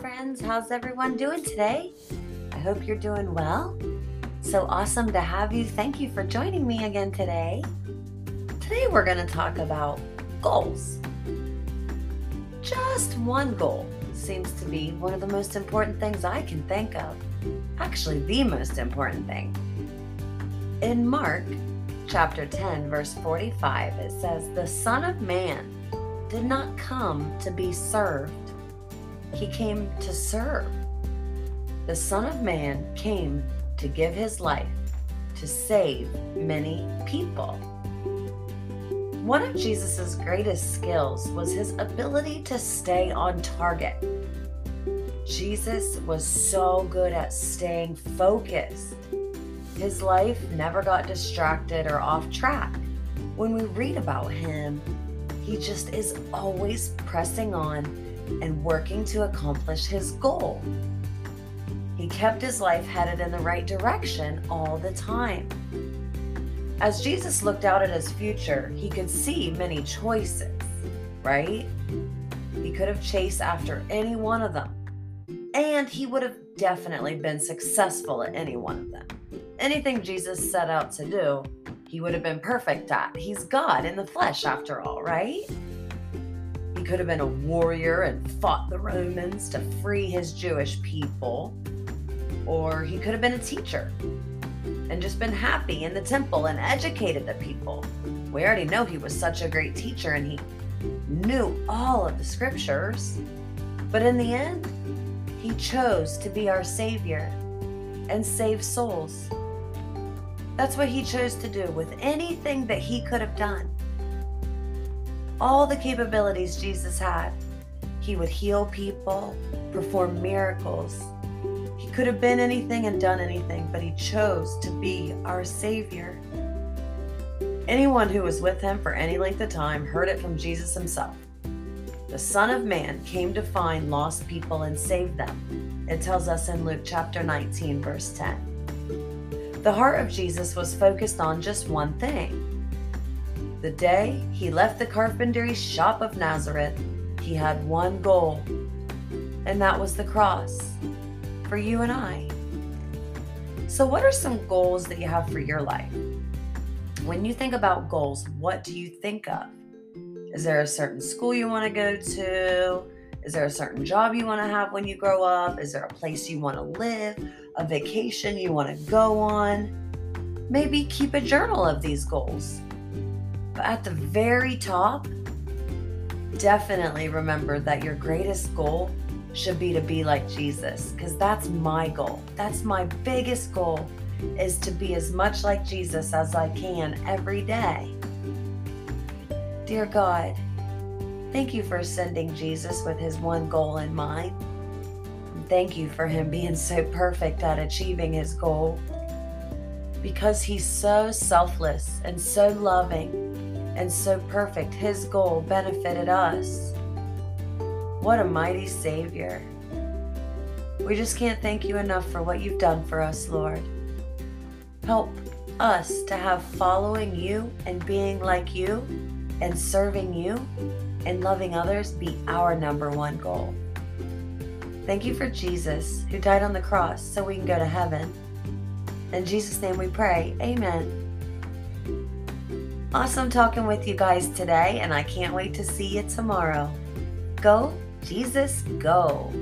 friends. How's everyone doing today? I hope you're doing well. So awesome to have you. Thank you for joining me again today. Today we're going to talk about goals. Just one goal seems to be one of the most important things I can think of. Actually, the most important thing. In Mark chapter 10, verse 45, it says, The Son of Man did not come to be served, he came to serve. The Son of Man came to give his life to save many people. One of Jesus' greatest skills was his ability to stay on target. Jesus was so good at staying focused. His life never got distracted or off track. When we read about him, he just is always pressing on and working to accomplish his goal. He kept his life headed in the right direction all the time. As Jesus looked out at his future, he could see many choices, right? He could have chased after any one of them, and he would have definitely been successful at any one of them. Anything Jesus set out to do, he would have been perfect at. He's God in the flesh, after all, right? Could have been a warrior and fought the Romans to free his Jewish people, or he could have been a teacher and just been happy in the temple and educated the people. We already know he was such a great teacher and he knew all of the scriptures. But in the end, he chose to be our Savior and save souls. That's what he chose to do with anything that he could have done. All the capabilities Jesus had. He would heal people, perform miracles, he could have been anything and done anything, but he chose to be our Savior. Anyone who was with him for any length of time heard it from Jesus himself. The Son of Man came to find lost people and save them. It tells us in Luke chapter 19, verse 10. The heart of Jesus was focused on just one thing. The day he left the carpentry shop of Nazareth, he had one goal, and that was the cross for you and I. So, what are some goals that you have for your life? When you think about goals, what do you think of? Is there a certain school you want to go to? Is there a certain job you want to have when you grow up? Is there a place you want to live? A vacation you want to go on? Maybe keep a journal of these goals. At the very top, definitely remember that your greatest goal should be to be like Jesus because that's my goal. That's my biggest goal is to be as much like Jesus as I can every day. Dear God, thank you for sending Jesus with his one goal in mind. thank you for him being so perfect at achieving his goal. Because he's so selfless and so loving and so perfect, his goal benefited us. What a mighty Savior. We just can't thank you enough for what you've done for us, Lord. Help us to have following you and being like you and serving you and loving others be our number one goal. Thank you for Jesus who died on the cross so we can go to heaven. In Jesus' name we pray. Amen. Awesome talking with you guys today, and I can't wait to see you tomorrow. Go Jesus, go.